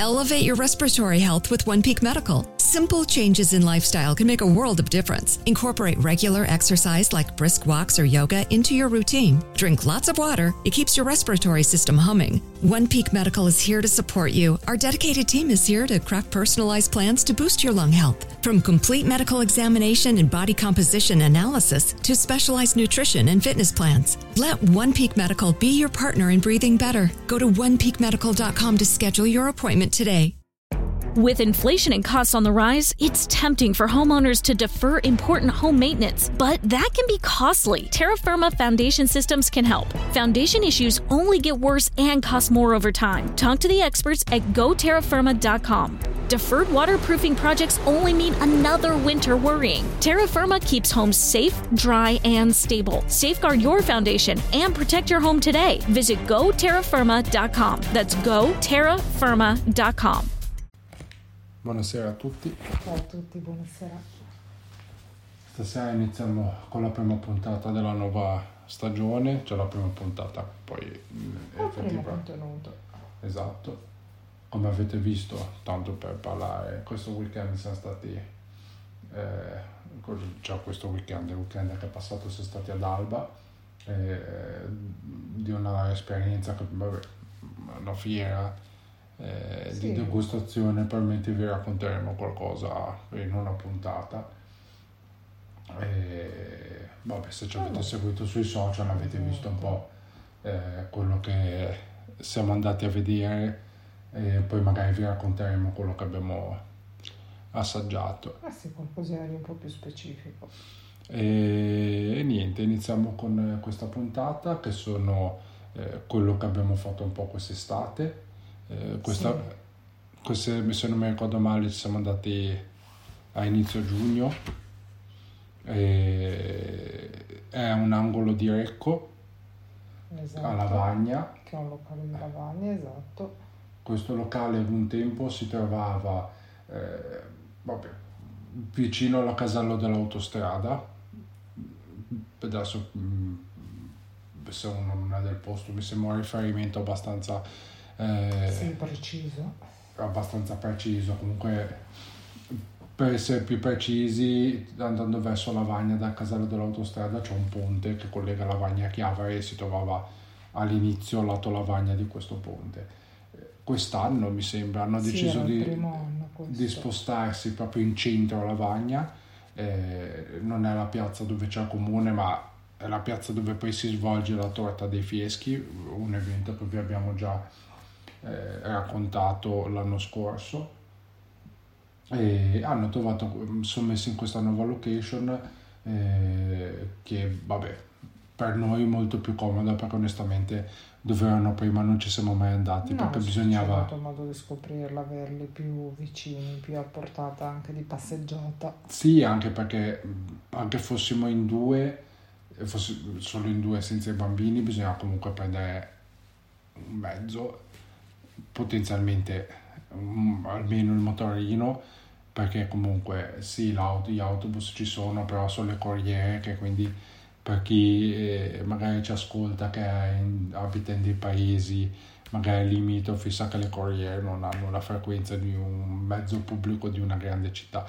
Elevate your respiratory health with One Peak Medical. Simple changes in lifestyle can make a world of difference. Incorporate regular exercise like brisk walks or yoga into your routine. Drink lots of water. It keeps your respiratory system humming. One Peak Medical is here to support you. Our dedicated team is here to craft personalized plans to boost your lung health. From complete medical examination and body composition analysis to specialized nutrition and fitness plans. Let One Peak Medical be your partner in breathing better. Go to onepeakmedical.com to schedule your appointment today. With inflation and costs on the rise, it's tempting for homeowners to defer important home maintenance, but that can be costly. Terra Firma Foundation Systems can help. Foundation issues only get worse and cost more over time. Talk to the experts at goterrafirma.com. Deferred waterproofing projects only mean another winter worrying. Terra Firma keeps homes safe, dry, and stable. Safeguard your foundation and protect your home today. Visit goterrafirma.com. That's goterrafirma.com. Buonasera a tutti. Ciao a tutti, buonasera. Stasera iniziamo con la prima puntata della nuova stagione, cioè la prima puntata, poi mm, effettiva- contenuto. Esatto. Come avete visto, tanto per parlare, questo weekend siamo stati, eh, cioè questo weekend, il weekend che è passato siamo stati ad Alba, eh, di una esperienza che, vabbè, una fiera eh, di Sì. degustazione, probabilmente vi racconteremo qualcosa in una puntata. E, vabbè, se ci avete seguito sui social avete visto un po' eh, quello che siamo andati a vedere e poi magari vi racconteremo quello che abbiamo assaggiato. Ah sì, qualcosina di un po' più specifico. E, e niente, iniziamo con eh, questa puntata che sono eh, quello che abbiamo fatto un po' quest'estate. Eh, questa, Sì. queste, se non mi ricordo male, ci siamo andati a inizio giugno. E, è un angolo di Recco Esatto. a Lavagna. Che è un locale di Lavagna, esatto. Questo locale ad un tempo si trovava eh, vabbè, vicino alla casello dell'autostrada. Adesso mm, se uno non è del posto mi sembra un riferimento abbastanza, eh, Sì, preciso. abbastanza preciso. Comunque per essere più precisi, andando verso Lavagna dal casello dell'autostrada c'è un ponte che collega Lavagna a Chiavari e si trovava all'inizio lato Lavagna di questo ponte. Quest'anno mi sembra hanno Sì, deciso di, di spostarsi proprio in centro a Lavagna, eh, non è la piazza dove c'è il comune, ma è la piazza dove poi si svolge la torta dei fieschi, un evento che vi abbiamo già eh, raccontato l'anno scorso. E hanno trovato, sono messi in questa nuova location eh, che vabbè per noi molto più comoda perché onestamente dove erano prima non ci siamo mai andati No, perché bisognava ho avuto modo di scoprirla, averli più vicini, più a portata anche di passeggiata. Sì, anche perché mh, anche fossimo in due, e fossi solo in due senza i bambini, bisogna comunque prendere un mezzo, potenzialmente mm, almeno il motorino, perché comunque sì, gli autobus ci sono, però sono le corriere che quindi per chi eh, magari ci ascolta che in- abita in dei paesi magari limitrofi sa che le corriere non hanno la frequenza di un mezzo pubblico di una grande città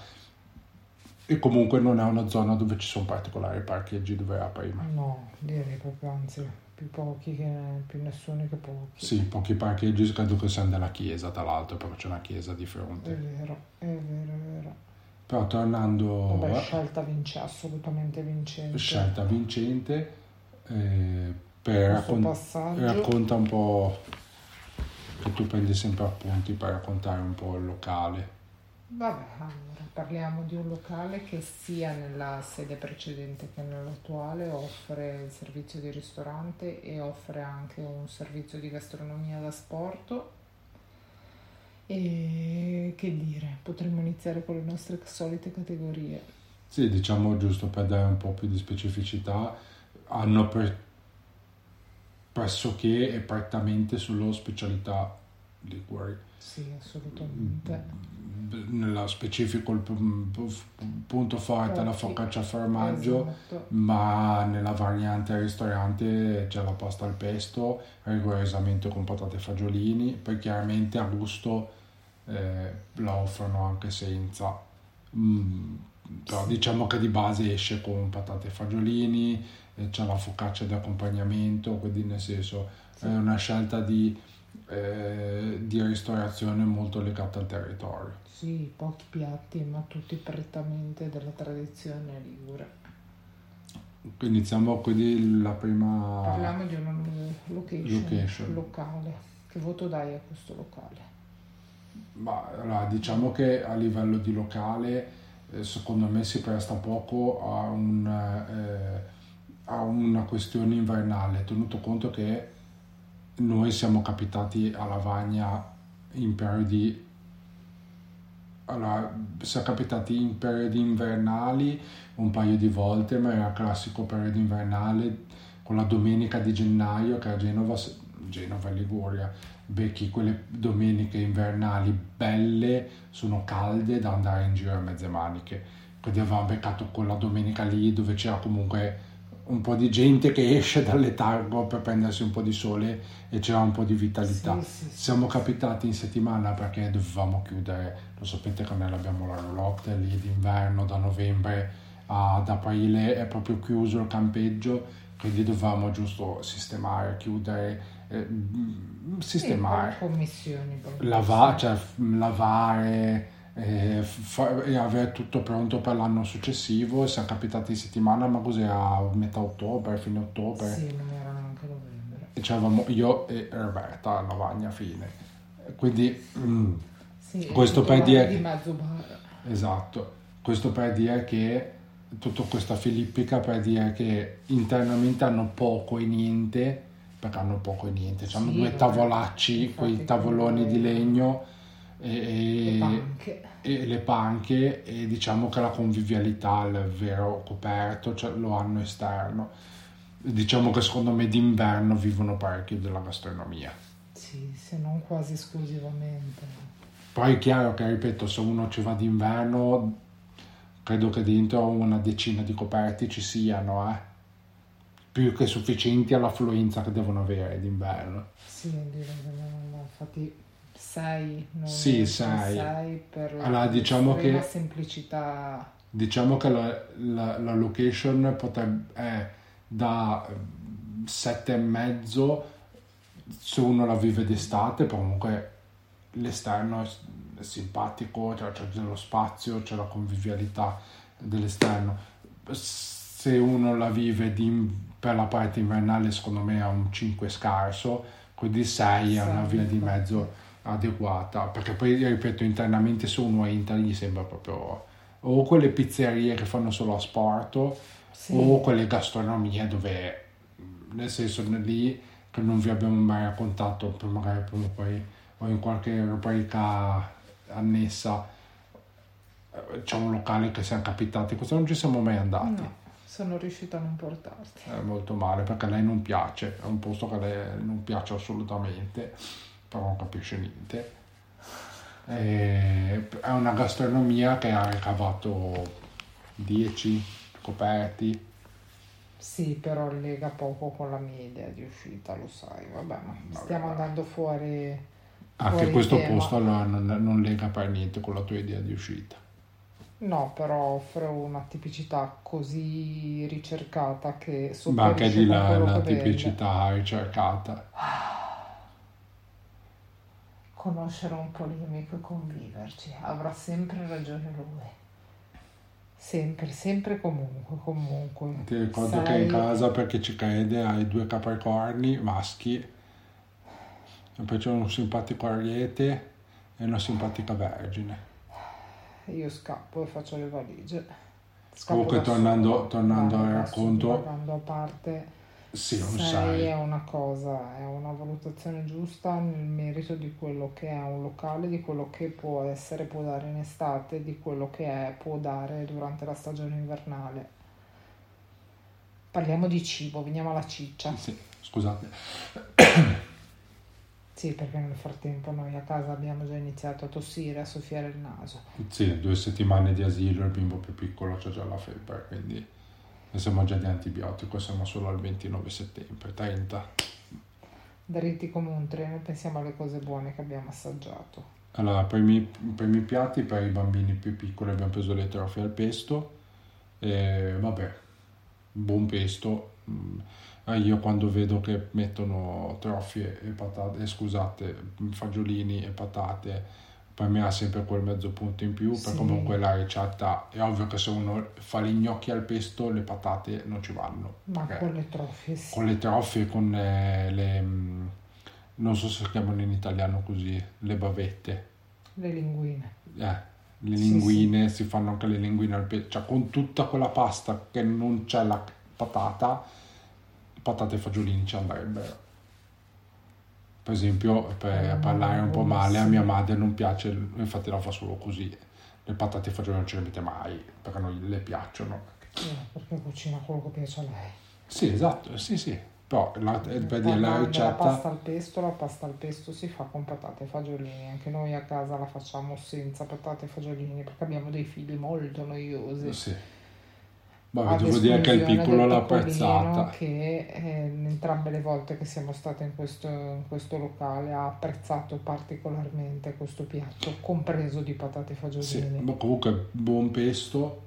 e comunque non è una zona dove ci sono particolari parcheggi dove era prima. No, direi proprio anzi, più pochi che più nessuno che pochi. Sì, pochi parcheggi, credo che siano della chiesa, tra l'altro, perché c'è una chiesa di È fronte. vero, è vero, è vero. Però tornando Vabbè, scelta vince, assolutamente vincente. scelta vincente, eh, per raccon- passaggio. racconta un po' che tu prendi sempre appunti per raccontare un po' il locale. Vabbè, allora parliamo di un locale che sia nella sede precedente che nell'attuale offre il servizio di ristorante e offre anche un servizio di gastronomia da sport. E che dire, potremmo iniziare con le nostre solite categorie. Sì, diciamo giusto per dare un po' più di specificità, hanno pre- pressoché e prettamente solo specialità liguri. Sì, assolutamente. Nello specifico il pu- punto forte è la Focaccia. formaggio, Esatto. ma nella variante al ristorante c'è la pasta al pesto, rigorosamente con patate e fagiolini, poi chiaramente a gusto eh, la offrono anche senza. Mm, però diciamo che di base esce con patate e fagiolini, eh, c'è la focaccia di accompagnamento, quindi nel senso sì. è una scelta di, eh, di ristorazione molto legata al territorio. Sì, pochi piatti, ma tutti prettamente della tradizione ligure. Iniziamo quindi la prima... Parliamo di una location, location. locale. Che voto dai a questo locale? Ma allora, diciamo che a livello di locale eh, secondo me si presta poco a, un, eh, a una questione invernale, tenuto conto che noi siamo capitati a Lavagna in periodi allora, siamo capitati in periodi invernali un paio di volte, ma era classico periodo invernale con la domenica di gennaio che a Genova, Genova Liguria, becchi quelle domeniche invernali belle, sono calde da andare in giro a mezze maniche. Quindi avevamo beccato quella domenica lì dove c'era comunque un po' di gente che esce dal letargo per prendersi un po' di sole e c'era un po' di vitalità. Sì, sì, sì. Siamo capitati in settimana perché dovevamo chiudere, lo sapete che noi abbiamo la roulotte lì d'inverno da novembre ad aprile è proprio chiuso il campeggio, quindi dovevamo giusto sistemare, chiudere, eh, sistemare, commissioni, lava, cioè, lavare e, fa, e, avere tutto pronto per l'anno successivo. Siamo capitati in settimana, ma così a metà ottobre, fine ottobre. Sì, non era neanche novembre. E c'eravamo io e Roberta a Lavagna fine. Quindi mm, sì, questo per dire... Di mezzo bar. Esatto, questo per dire che tutta questa filippica per dire che internamente hanno poco e niente, perché hanno poco e niente, sì, hanno due tavolacci, quei tavoloni di legno e, le e, le panche e diciamo che la convivialità, il vero coperto, cioè, lo hanno esterno. Diciamo che secondo me d'inverno vivono parecchio della gastronomia. Sì, se non quasi esclusivamente. Poi è chiaro che, ripeto, se uno ci va d'inverno credo che dentro una decina di coperti ci siano, eh? più che sufficienti all'affluenza che devono avere d'inverno. Sì, direi che infatti 6, non sì, 6. per la, allora, diciamo che, semplicità. Diciamo che la, la, la location potrebbe, è da e mezzo se uno la vive d'estate, comunque l'esterno è simpatico, cioè c'è dello spazio, c'è la convivialità dell'esterno. Se uno la vive di, per la parte invernale, secondo me è un 5 scarso, quindi 6 è una via di mezzo adeguata, perché poi, ripeto, internamente se uno entra gli sembra proprio o quelle pizzerie che fanno solo asporto sì. o quelle gastronomie dove, nel senso, lì che non vi abbiamo mai raccontato, magari prima o poi o in qualche rubrica annessa eh, c'è un locale che siamo capitati, questo non ci siamo mai andati. No, sono riuscita a non portarti. È molto male perché a lei non piace, è un posto che a lei non piace assolutamente, però non capisce niente. E è una gastronomia che ha ricavato 10 coperti. Sì, però lega poco con la mia idea di uscita, lo sai, vabbè, stiamo vabbè. andando fuori anche questo tema. posto allora non, non lega per niente con la tua idea di uscita. No, però offre una tipicità così ricercata che Ma anche di là la tipicità vende. ricercata. Conoscere un polemico e conviverci, avrà sempre ragione lui. Sempre, sempre comunque, comunque. Ti ricordo Sarai... che in casa perché ci crede hai due capricorni maschi e poi c'è un simpatico ariete e una simpatica vergine. Io scappo e faccio le valigie. Scappo Comunque tornando, tornando al racconto... a parte... Sì, non sai. è una cosa, è una valutazione giusta nel merito di quello che è un locale, di quello che può essere, può dare in estate, di quello che è, può dare durante la stagione invernale. Parliamo di cibo, veniamo alla ciccia. Sì, scusate. Sì, perché nel frattempo noi a casa abbiamo già iniziato a tossire, a soffiare il naso. Sì, due settimane di asilo, il bimbo più piccolo c'ha già la febbre, quindi siamo già di antibiotico, siamo solo al 29 settembre, 30. Dritti come un treno, pensiamo alle cose buone che abbiamo assaggiato. Allora, per i, miei, per i miei piatti, per i bambini più piccoli abbiamo preso le trofie al pesto. E vabbè, buon pesto. Mm, Io quando vedo che mettono trofie e patate, eh, scusate, fagiolini e patate, per me ha sempre quel mezzo punto in più, Sì. comunque la ricetta è ovvio che se uno fa gli gnocchi al pesto le patate non ci vanno. Ma con le trofie sì. con le trofie, con eh, le... mm, non so se si chiamano in italiano così, le bavette. Le linguine. Eh, le Sì, linguine, si fanno anche le linguine al pesto, cioè con tutta quella pasta che non c'è la patata, patate e fagiolini ci andrebbero. Per esempio, per Eh, parlare un po' male, a mia madre non piace, infatti la fa solo così. Le patate e fagiolini non ce le mette mai, perché non le piacciono. Eh, perché cucina quello che piace a lei. Sì, esatto, sì, sì. Però la, eh, per dire la ricetta... pasta al pesto, la pasta al pesto si fa con patate e fagiolini. Anche noi a casa la facciamo senza patate e fagiolini perché abbiamo dei figli molto noiosi. Sì. Ad devo dire che il piccolo l'ha apprezzata. che eh, entrambe le volte che siamo state in questo, in questo locale ha apprezzato particolarmente questo piatto, compreso di patate e Sì, fagiolini. ma comunque buon pesto.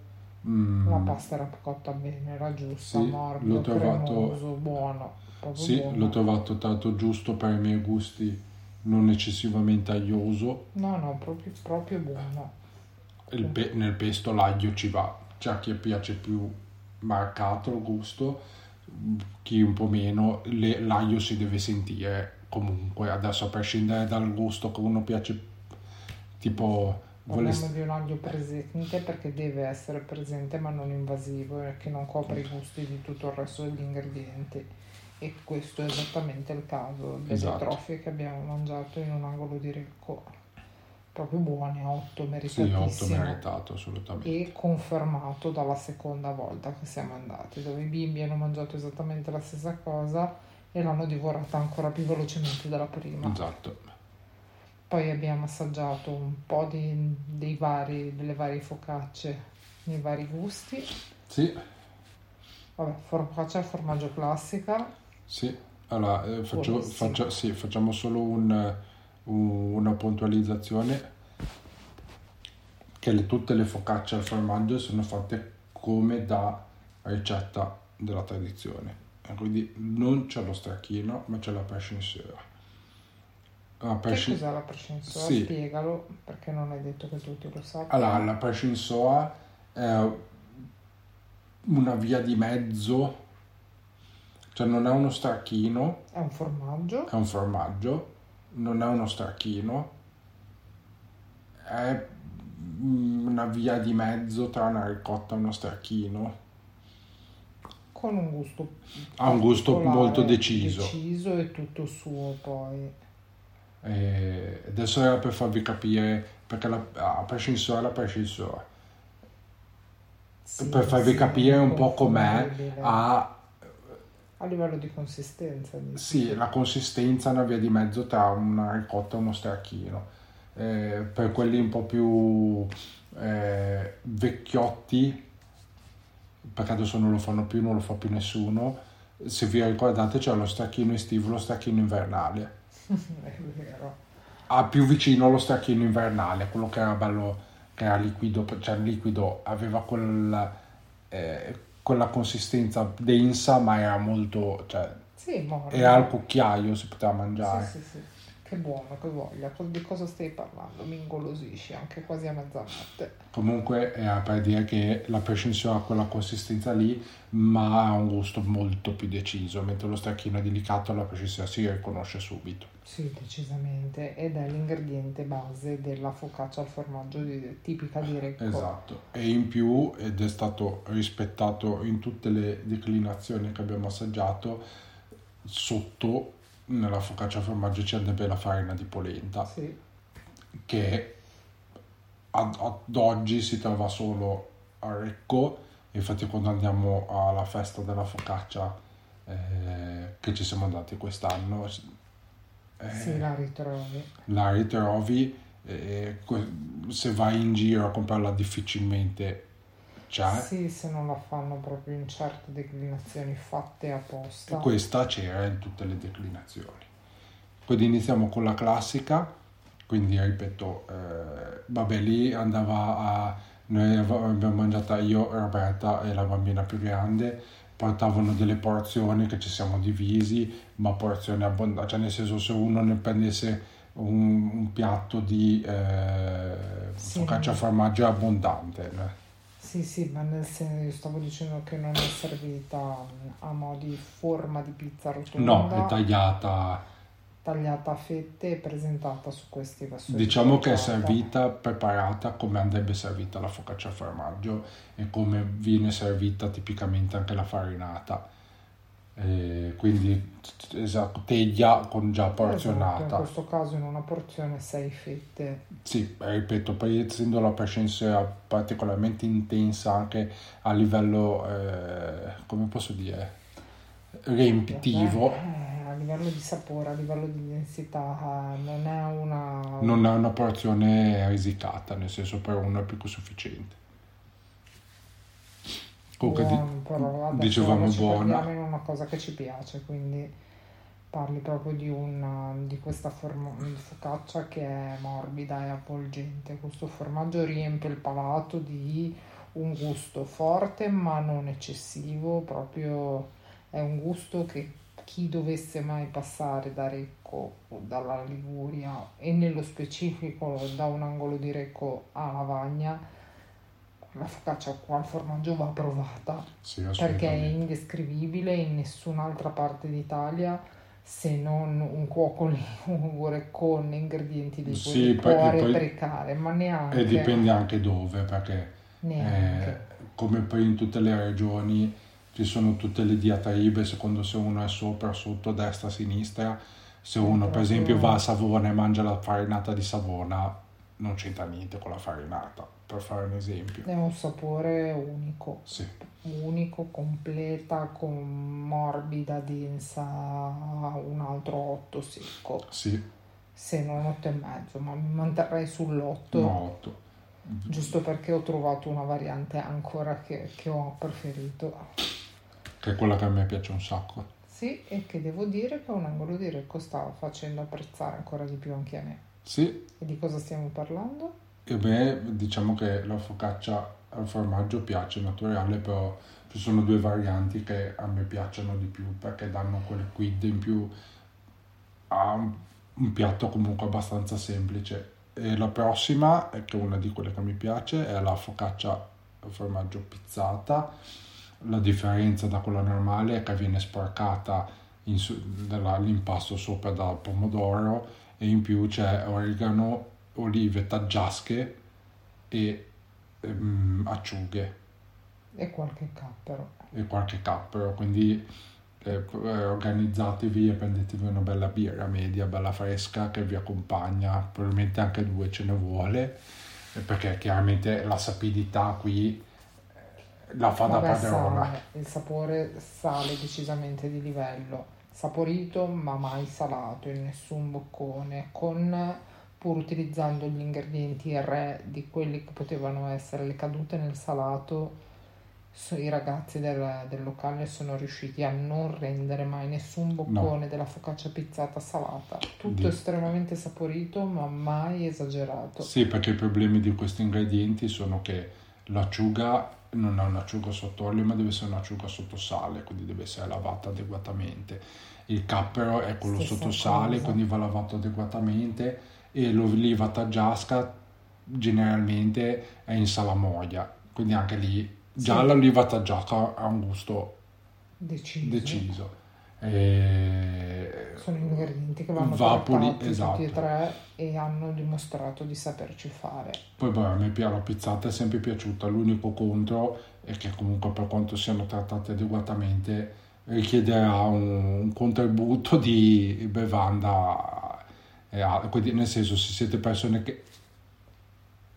mm, La pasta era cotta bene, era giusta, Sì, morbido, l'ho trovato- cremoso, buono. Sì, buono. l'ho trovato tanto giusto per i miei gusti, non eccessivamente aglioso. No, no, proprio, proprio buono. Pe- nel pesto l'aglio ci va, c'è a chi piace più marcato il gusto, chi un po' meno, Le- l'aglio si deve sentire comunque. Adesso a prescindere dal gusto che uno piace, tipo... Parliamo volest- di un aglio presente perché deve essere presente ma non invasivo e che non copre i gusti di tutto il resto degli ingredienti. E questo è esattamente il caso delle Esatto. trofie che abbiamo mangiato in un angolo di Recco. Proprio buone, 8, Sì, otto meritatissimo. meritato assolutamente. e confermato dalla seconda volta che siamo andati, dove i bimbi hanno mangiato esattamente la stessa cosa e l'hanno divorata ancora più velocemente della prima. Esatto. Poi abbiamo assaggiato un po' di- dei vari, delle varie focacce nei vari gusti. Sì, Vabbè, focaccia al formaggio classica. Sì, allora eh, faccio- faccia- sì, facciamo solo un- una puntualizzazione che le- tutte le focacce al formaggio sono fatte come da ricetta della tradizione. Quindi non c'è lo stracchino, ma c'è la passion syrup. La Che passion- cos'è la prescensola? Sì. Spiegalo, perché non è detto che tutti lo sappiano. Allora, la soa è una via di mezzo, cioè non è uno stracchino, È un formaggio. è un formaggio, non è uno stracchino, è mm, una via di mezzo tra una ricotta e uno stracchino. con un gusto Ha un gusto molto deciso. deciso e tutto suo poi E adesso era per farvi capire perché la, soa è la soa. Sì, per farvi sì, capire un po' com'è, ha a livello di consistenza dici. Sì, la consistenza è una via di mezzo tra una ricotta e uno stracchino. Eh, per quelli un po' più eh, vecchiotti, perché adesso non lo fanno più, non lo fa più nessuno, se vi ricordate c'è lo stracchino estivo e lo stracchino invernale. è vero Ah, più vicino allo stracchino invernale, quello che era bello, che era liquido, cioè liquido, aveva quel, eh, quella consistenza densa, ma era molto, cioè, sì morbido. era al cucchiaio, si poteva mangiare. sì, sì, sì. Che buono che voglia. Di cosa stai parlando? Mi ingolosisci anche quasi a mezzanotte. Comunque era per dire che la prescensione ha quella consistenza lì, ma ha un gusto molto più deciso, mentre lo stracchino è delicato la prescensione si riconosce subito. sì decisamente. Ed è l'ingrediente base della focaccia al formaggio di- tipica di Recco. Esatto, e in più, ed è stato rispettato in tutte le declinazioni che abbiamo assaggiato, sotto nella focaccia formaggio c'è anche la farina di polenta, sì. Che ad, ad oggi si trova solo a Recco, infatti quando andiamo alla festa della focaccia eh, che ci siamo andati quest'anno, eh, sì la ritrovi. la ritrovi, eh, se vai in giro a comprarla difficilmente c'è. sì se non la fanno proprio in certe declinazioni fatte apposta Questa c'era in tutte le declinazioni. Quindi iniziamo con la classica, quindi ripeto, eh, vabbè lì andava a... Noi abbiamo mangiata io, Roberta e la bambina più grande, portavano delle porzioni che ci siamo divisi, ma porzioni abbondanti, cioè nel senso se uno ne prendesse un, un piatto di eh, sì, focaccia formaggio abbondante. Eh. Sì, sì, ma nel senso io stavo dicendo che non è servita a mo' di forma di pizza rotonda. No, è tagliata tagliata a fette e presentata su questi vassoi. Diciamo che è servita, preparata come andrebbe servita la focaccia al formaggio e come viene servita tipicamente anche la farinata. E quindi esatto, teglia con già porzionata. Esatto, in questo caso in una porzione 6 fette. Sì, ripeto, poi essendo la presenza particolarmente intensa anche a livello, eh, come posso dire, riempitivo. Eh, a livello di sapore, a livello di densità, non è una... Non è una porzione risicata, nel senso per uno è più che sufficiente. Comunque Buono, però dicevamo buona. in una cosa che ci piace, quindi parli proprio di, una, di questa forma, focaccia che è morbida e avvolgente. Questo formaggio riempie il palato di un gusto forte ma non eccessivo, proprio è un gusto che chi dovesse mai passare da Recco o dalla Liguria e nello specifico da un angolo di Recco a Lavagna, la focaccia qua al formaggio va provata. Sì, perché è indescrivibile in nessun'altra parte d'Italia se non un cuoco ligure con ingredienti di sì, può replicare, ma neanche... E dipende anche dove, perché eh, come poi in tutte le regioni ci sono tutte le diatribe secondo se uno è sopra, sotto, destra, sinistra. Se uno per esempio va a Savona e mangia la farinata di Savona, non c'entra niente con la farinata, per fare un esempio. È un sapore unico. Sì. Unico, completa, con morbida, densa, un altro 8 secco. Sì. Se non 8 e mezzo, ma mi manterrei sull'8. No, 8 giusto perché ho trovato una variante ancora che, che ho preferito che è quella che a me piace un sacco. Sì, e che devo dire che un angolo di Recco sta facendo apprezzare ancora di più anche a me. Sì. E di cosa stiamo parlando? E me diciamo che la focaccia al formaggio piace naturale, però ci sono due varianti che a me piacciono di più perché danno quel quid in più a un piatto comunque abbastanza semplice. E la prossima, che è una di quelle che mi piace, è la focaccia al formaggio pizzata la differenza da quella normale è che viene sporcata in, l'impasto sopra dal pomodoro e in più c'è origano, olive taggiasche e um, acciughe. E qualche cappero. E qualche cappero, quindi eh, organizzatevi e prendetevi una bella birra media, bella fresca che vi accompagna, probabilmente anche due ce ne vuole, perché chiaramente la sapidità qui la fa da padrona. Sale, il sapore sale decisamente di livello, saporito ma mai salato in nessun boccone, con pur utilizzando gli ingredienti re di quelli che potevano essere le cadute nel salato, i ragazzi del, del locale sono riusciti a non rendere mai nessun boccone no. della focaccia pizzata salata. Tutto di... estremamente saporito ma mai esagerato. Sì, perché i problemi di questi ingredienti sono che l'acciuga non è un'acciuga sotto olio ma deve essere un'acciuga sotto sale, quindi deve essere lavata adeguatamente. Il cappero è quello Stessa sotto sale, quindi va lavato adeguatamente e l'oliva taggiasca generalmente è in salamoia, quindi anche lì già sì. l'oliva taggiasca ha un gusto deciso. deciso. E... Sono ingredienti che vanno Vapori, esatto. tutti e tre e hanno dimostrato di saperci fare. Poi beh, a me la pizzata è sempre piaciuta, l'unico contro è che comunque per quanto siano trattate adeguatamente richiederà un, un contributo di bevanda, eh, quindi nel senso se siete persone che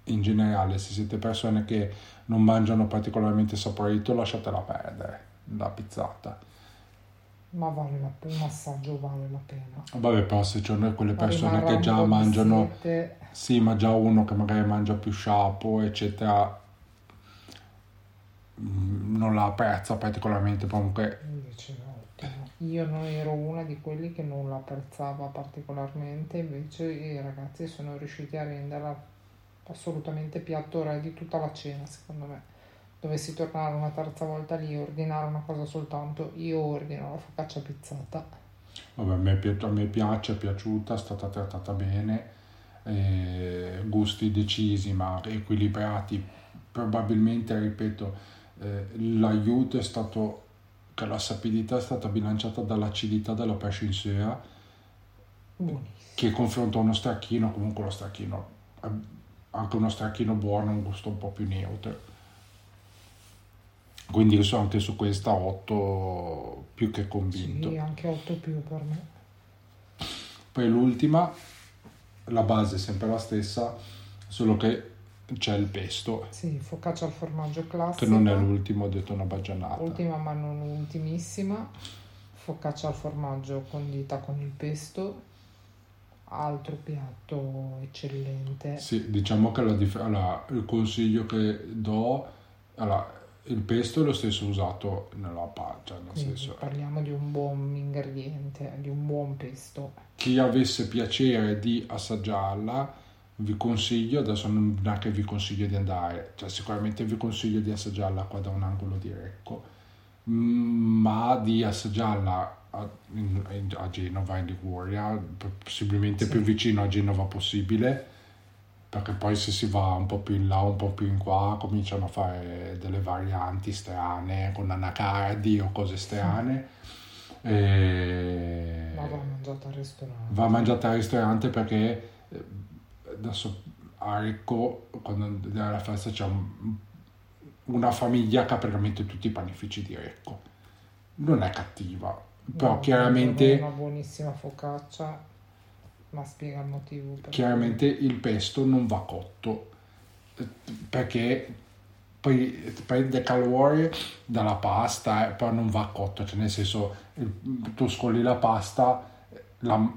in generale se siete persone che non mangiano particolarmente saporito lasciatela perdere la pizzata ma vale la pena, un assaggio vale la pena. Vabbè, però se c'è quelle persone che già mangiano, sì, ma già uno che magari mangia più sciapo, eccetera, mm, non la apprezza particolarmente, comunque... Invece ottimo. Io non ero una di quelli che non la apprezzava particolarmente, invece i ragazzi sono riusciti a renderla assolutamente piatto re di tutta la cena, secondo me. Dovessi tornare una terza volta lì e ordinare una cosa soltanto, io ordino la focaccia pizzata. Vabbè, a me, a me piace, è piaciuta, è stata trattata bene, eh, gusti decisi ma equilibrati. Probabilmente, ripeto, eh, l'aiuto è stato che la sapidità è stata bilanciata dall'acidità della pesce in sera, Buonissimo. che confronto a uno stracchino, comunque lo stracchino, anche uno stracchino buono, un gusto un po' più neutro. Quindi io sono anche su questa 8 più che convinto. Sì, anche 8 più per me. Poi l'ultima, la base è sempre la stessa, solo che c'è il pesto, Sì, focaccia al formaggio classico. che non è l'ultimo, ho detto una baggianata. Ultima ma non ultimissima. Focaccia al formaggio condita con il pesto. Altro piatto eccellente. Sì, diciamo che la allora, il consiglio che do, allora, il pesto è lo stesso usato nella paglia, nel Quindi senso, parliamo di un buon ingrediente, di un buon pesto. chi avesse piacere di assaggiarla, vi consiglio, adesso non è che vi consiglio di andare, cioè sicuramente vi consiglio di assaggiarla qua da un angolo di Recco, mm, ma di assaggiarla a, a Genova, in Liguria, possibilmente Sì. più vicino a Genova possibile, perché poi se si va un po' più in là, un po' più in qua, cominciano a fare delle varianti strane, con anacardi o cose strane. E... Ma va mangiata al ristorante. Va mangiata al ristorante perché eh, adesso a Recco, quando alla festa c'è un- una famiglia che ha praticamente tutti i panifici di Recco. Non è cattiva, però No, chiaramente, Una buonissima focaccia, ma spiega il motivo. per chiaramente il pesto non va cotto perché poi prende calore dalla pasta, eh, però non va cotto, cioè nel senso tu scoli la pasta, la,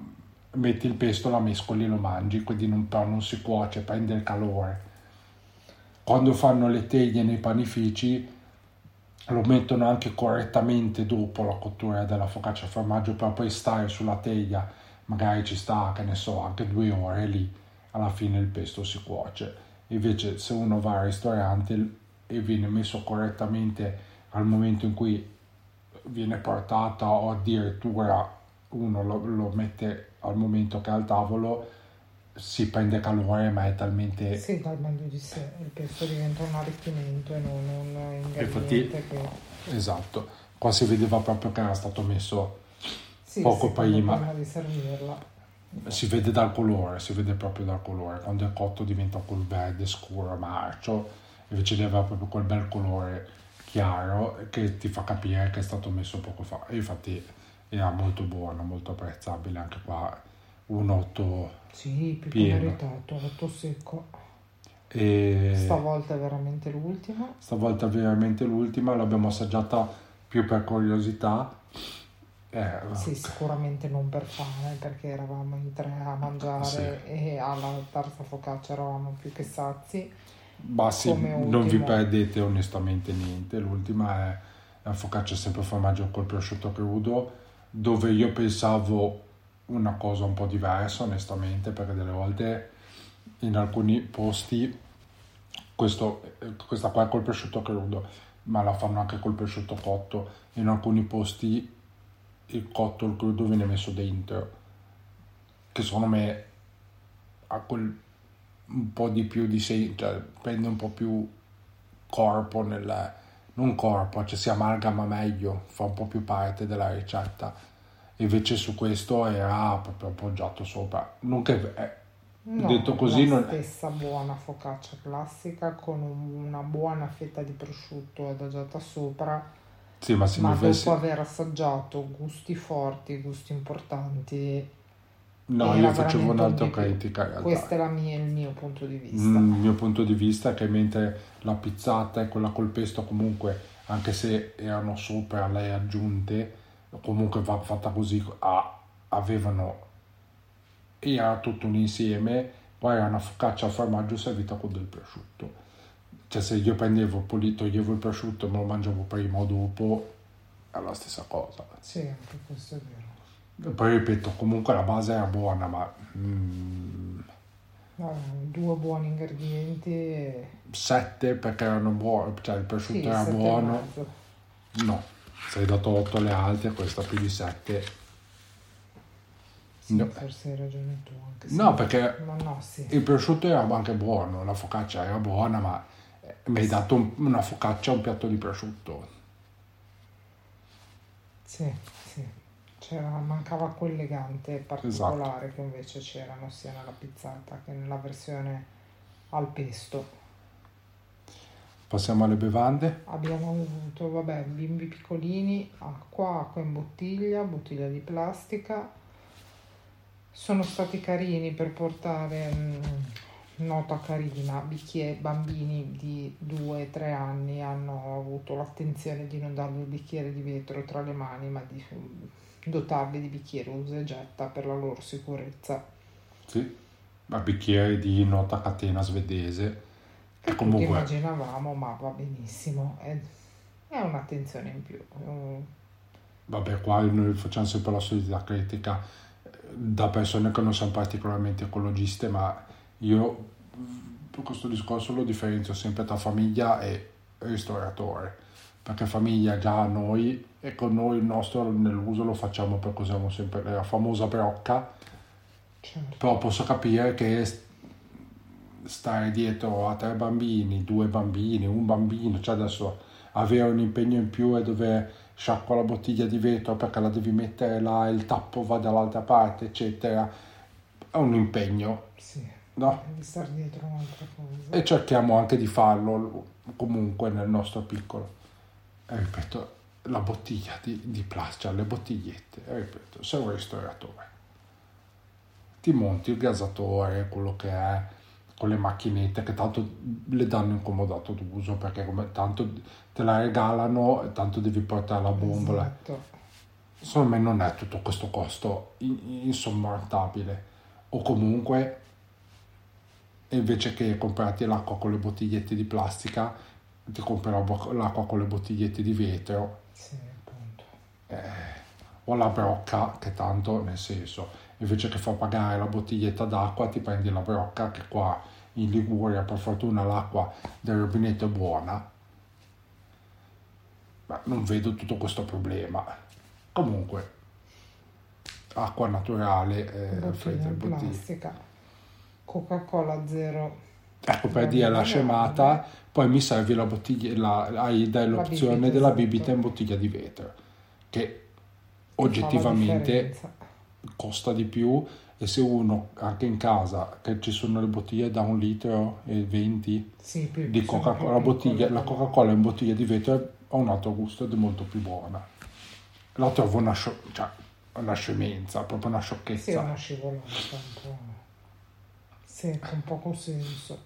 metti il pesto, la mescoli e lo mangi, quindi non, però non si cuoce, prende il calore. Quando fanno le teglie nei panifici lo mettono anche correttamente dopo la cottura della focaccia al formaggio, però poi stare sulla teglia, magari ci sta, che ne so, anche due ore lì, alla fine il pesto si cuoce. Invece se uno va al ristorante e viene messo correttamente al momento in cui viene portata o addirittura uno lo, lo mette al momento che è al tavolo, si prende calore ma è talmente... Sì, meglio di sé, il pesto diventa un arricchimento e non un ingrediente Infatti- che... Esatto, qua si vedeva proprio che era stato messo, Sì, poco prima. prima di servirla. si vede dal colore, si vede proprio dal colore, quando è cotto diventa quel verde scuro, marcio, invece deve avere proprio quel bel colore chiaro che ti fa capire che è stato messo poco fa. E infatti era molto buono, molto apprezzabile anche qua, un 8 Sì, più Pieno. meritato, otto secco. e Stavolta è veramente l'ultima. stavolta veramente l'ultima, l'abbiamo assaggiata più per curiosità. Eh, Sì, sicuramente non per fame, perché eravamo in tre a mangiare Sì. e alla terza focaccia eravamo più che sazi. Ma sì, non vi perdete onestamente niente. L'ultima è la focaccia sempre formaggio col prosciutto crudo, dove io pensavo una cosa un po' diversa, onestamente, perché delle volte in alcuni posti questo, eh, questa qua è col prosciutto crudo, ma la fanno anche col prosciutto cotto. In alcuni posti il cotto il crudo viene messo dentro, che secondo me ha quel un po' di più di sé, cioè prende un po' più corpo nel non corpo, cioè si amalgama meglio, fa un po' più parte della ricetta. Invece su questo era proprio appoggiato sopra. Non che eh, No, detto così la non stessa buona focaccia classica con un- una buona fetta di prosciutto adagiata sopra, sì, ma ma avessi dopo aver assaggiato gusti forti, gusti importanti, No, era io facevo un'altra critica questo è la mia- il mio punto di vista. Mm, Il mio punto di vista è che mentre la pizzata e quella col pesto comunque, anche se erano sopra le aggiunte, comunque va fatta così, ah, avevano, era tutto un insieme, poi era una focaccia al formaggio servita con del prosciutto. Cioè se io prendevo, poli- toglievo il prosciutto e me lo mangiavo prima o dopo, è la stessa cosa. Sì, anche questo è vero. Poi ripeto, comunque la base era buona, ma mm, No, due buoni ingredienti e... sette perché erano buoni, cioè il prosciutto Sì, era buono. No, se hai dato 8 alle altre, questa più di 7. Sì, No. forse hai ragione tu anche se- No, perché no, sì. il prosciutto era anche buono, la focaccia era buona, ma mi hai dato un- una focaccia e un piatto di prosciutto. Sì, sì. C'era, mancava quell'elegante Esatto. particolare che invece c'erano sia nella pizzata che nella versione al pesto. Passiamo alle bevande. Abbiamo avuto, vabbè, bimbi piccolini, acqua, acqua in bottiglia, bottiglia di plastica. Sono stati carini per portare, mm, nota carina, bicchieri, bambini di 2-3 anni hanno avuto l'attenzione di non dargli il bicchiere di vetro tra le mani, ma di mm, dotarli di bicchiere usa e getta per la loro sicurezza. Sì. A bicchieri di nota catena svedese. Che comunque, immaginavamo, ma va benissimo. È, è un'attenzione in più. Vabbè, qua noi facciamo sempre la solita critica eh, da persone che non sono particolarmente ecologiste, ma io questo discorso lo differenzio sempre tra famiglia e ristoratore. Perché famiglia già noi e con noi il nostro nell'uso lo facciamo perché usiamo sempre la famosa brocca Certo. però posso capire che st- stare dietro a tre bambini, due bambini, un bambino, cioè adesso avere un impegno in più e dover sciacquare la bottiglia di vetro perché la devi mettere là, il tappo va dall'altra parte, eccetera, è un impegno, Sì, no? devi stare dietro un'altra cosa. E cerchiamo anche di farlo comunque nel nostro piccolo. E ripeto, la bottiglia di, di plastica, le bottigliette, e ripeto, sei un ristoratore. Ti monti il gasatore, quello che è, con le macchinette che tanto le danno in comodato d'uso perché come tanto te la regalano e tanto devi portare la bombola. Esatto. Secondo me non è tutto questo costo in- insormontabile. O comunque, invece che comprarti l'acqua con le bottigliette di plastica, ti bo- l'acqua con le bottigliette di vetro Sì, appunto. o la brocca, che tanto nel senso, invece che far pagare la bottiglietta d'acqua, ti prendi la brocca, che qua in Liguria per fortuna l'acqua del rubinetto è buona. Ma non vedo tutto questo problema. Comunque, acqua naturale, eh, Bottiglia fredda bottiglia. Coca-Cola zero. Ecco per dire la scemata, poi mi servi la bottiglia, la, hai dai l'opzione della esatto. bibita in bottiglia di vetro, che oggettivamente costa di più e se uno anche in casa che ci sono le bottiglie da un litro e 20 Sì, di Coca-Cola, la, bottiglia, la. Coca-Cola in bottiglia di vetro ha un altro gusto ed è molto più buona. La trovo una, scio- cioè, una scemenza, proprio una Sì, sciocchezza. una scivolata un. Sì, con poco senso.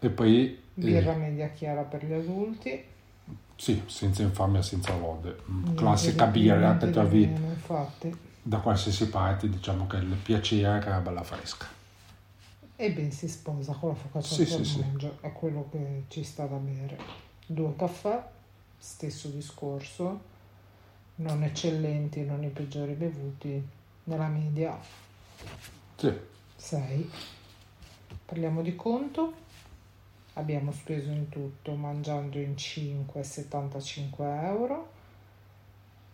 E poi, eh, Birra media chiara per gli adulti. sì, senza infamia, senza lode. Mm, Niente Classica birra niente che di trovi meno, infatti. da qualsiasi parte, diciamo che il piacere è è bella fresca. E ben si sposa con la focaccia Sì, al sì, sì. formaggio, è quello che ci sta da bere. Due caffè, stesso discorso, non eccellenti, non i peggiori bevuti, nella media Sì, 6. Parliamo di conto, abbiamo speso in tutto, mangiando in 5, 75 euro.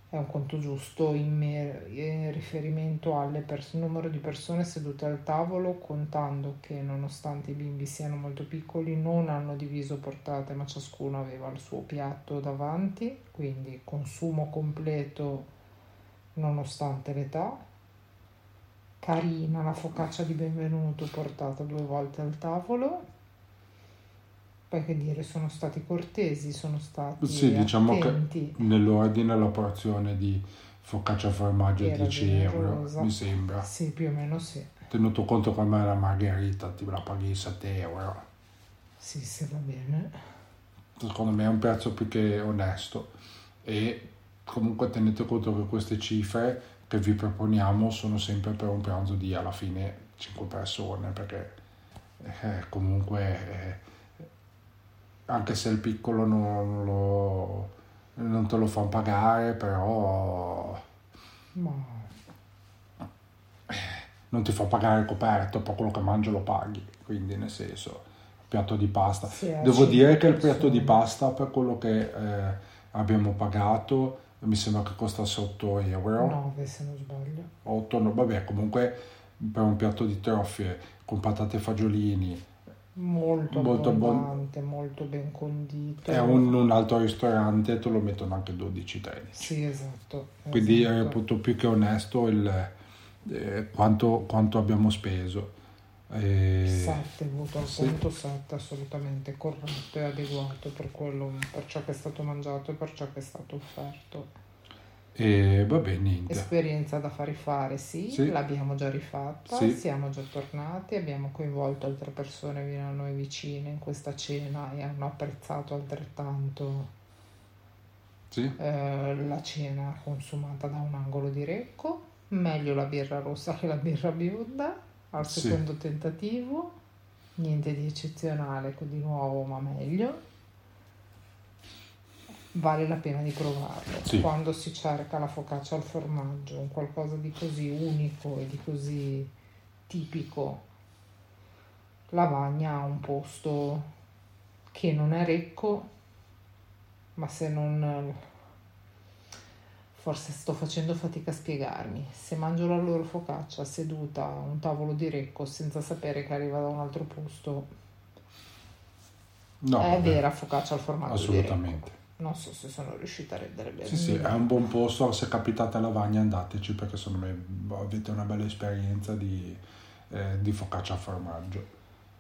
È un conto giusto in, me- in riferimento al numero di persone sedute al tavolo, contando che nonostante i bimbi siano molto piccoli non hanno diviso portate, ma ciascuno aveva il suo piatto davanti, quindi consumo completo nonostante l'età. Carina la focaccia di benvenuto portata due volte al tavolo. Poi che dire, sono stati cortesi, sono stati Sì, diciamo che- attenti. nell'ordine la porzione di focaccia formaggio è Era 10 euro, generosa. mi sembra. Sì, più o meno sì. Tenuto conto che me la margherita ti la paghi 7 euro. Sì, se va bene. Secondo me è un prezzo più che onesto. E comunque tenete conto che queste cifre che vi proponiamo sono sempre per un pranzo di alla fine 5 persone, perché eh, comunque eh, anche se il piccolo non lo, non te lo fanno pagare, però Ma non ti fa pagare il coperto, poi quello che mangi lo paghi, quindi nel senso, piatto di pasta. Sì, a Devo dire che il piatto di pasta per quello che eh, abbiamo pagato mi sembra che costasse 8 euro. 9 se non sbaglio. 8, no, vabbè, comunque per un piatto di trofie con patate e fagiolini Molto, Molto abbondante, molto ben condito. è un, un altro ristorante te lo mettono anche 12-13. Sì, esatto. Quindi esatto. reputo più che onesto il, eh, quanto, quanto abbiamo speso. E- 7, voto al Sì. punto 7, assolutamente corretto e adeguato per, quello, per ciò che è stato mangiato e per ciò che è stato offerto. E vabbè, niente. Esperienza da far rifare, sì, Sì. l'abbiamo già rifatta, Sì. siamo già tornati, abbiamo coinvolto altre persone a noi vicine in questa cena e hanno apprezzato altrettanto Sì? eh, la cena consumata da un angolo di Recco. Meglio la birra rossa che la birra bionda al Sì. secondo tentativo, niente di eccezionale di nuovo, ma meglio. Vale la pena di provarlo. Sì. Quando si cerca la focaccia al formaggio, un qualcosa di così unico e di così tipico, Lavagna ha un posto che non è Recco, ma se non forse sto facendo fatica a spiegarmi. Se mangio la loro focaccia seduta a un tavolo di Recco senza sapere che arriva da un altro posto, No, è vabbè, vera focaccia al formaggio. Assolutamente. Non so se sono riuscita a rendere bene. Sì, sì, è un buon posto, se capitate a Lavagna andateci perché secondo me avete una bella esperienza di, eh, di focaccia a formaggio.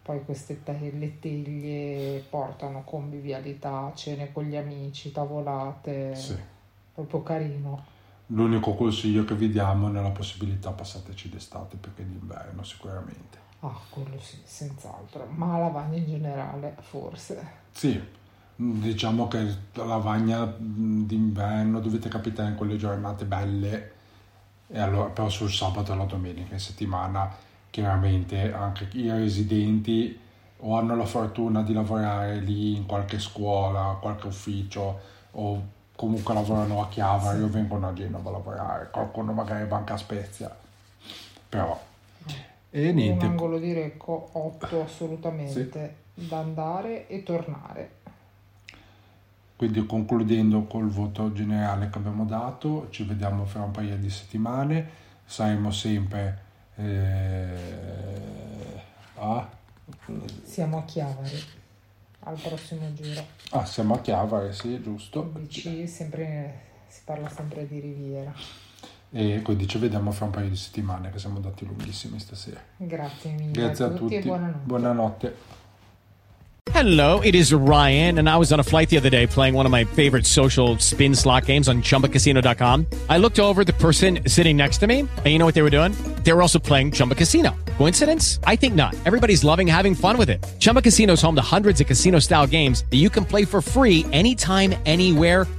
Poi queste teglie, teglie portano convivialità, cene con gli amici, tavolate, Sì. Proprio carino. L'unico consiglio che vi diamo è nella possibilità passateci d'estate perché d'inverno sicuramente. Ah, quello sì, senz'altro, ma la lavagna in generale, forse. Sì, diciamo che la lavagna d'inverno dovete capitare in quelle giornate belle, e allora, però sul sabato e la domenica in settimana chiaramente anche i residenti o hanno la fortuna di lavorare lì in qualche scuola, qualche ufficio o comunque lavorano a Chiavari o vengono a Genova a lavorare, qualcuno magari va anche a Spezia, però e Un niente, angolo di Recco 8 assolutamente da andare e tornare. Quindi concludendo col voto generale che abbiamo dato, ci vediamo fra un paio di settimane, saremo sempre eh, a... Siamo a Chiavari al prossimo giro. Ah, siamo a Chiavari, sì, giusto. Dici sempre, si parla sempre di Riviera. E quindi ci vediamo fra un paio di settimane, che siamo andati lunghissimi stasera. Grazie mille Grazie a a tutti, tutti, e buonanotte. buonanotte. Hello, it is Ryan, and I was on a flight the other day playing one of my favorite social spin slot games on chumbacasino.com. I looked over at the person sitting next to me, and you know what they were doing? They were also playing Chumba Casino. Coincidence? I think not. Everybody's loving having fun with it. Chumba Casino is home to hundreds of casino style games that you can play for free anytime, anywhere,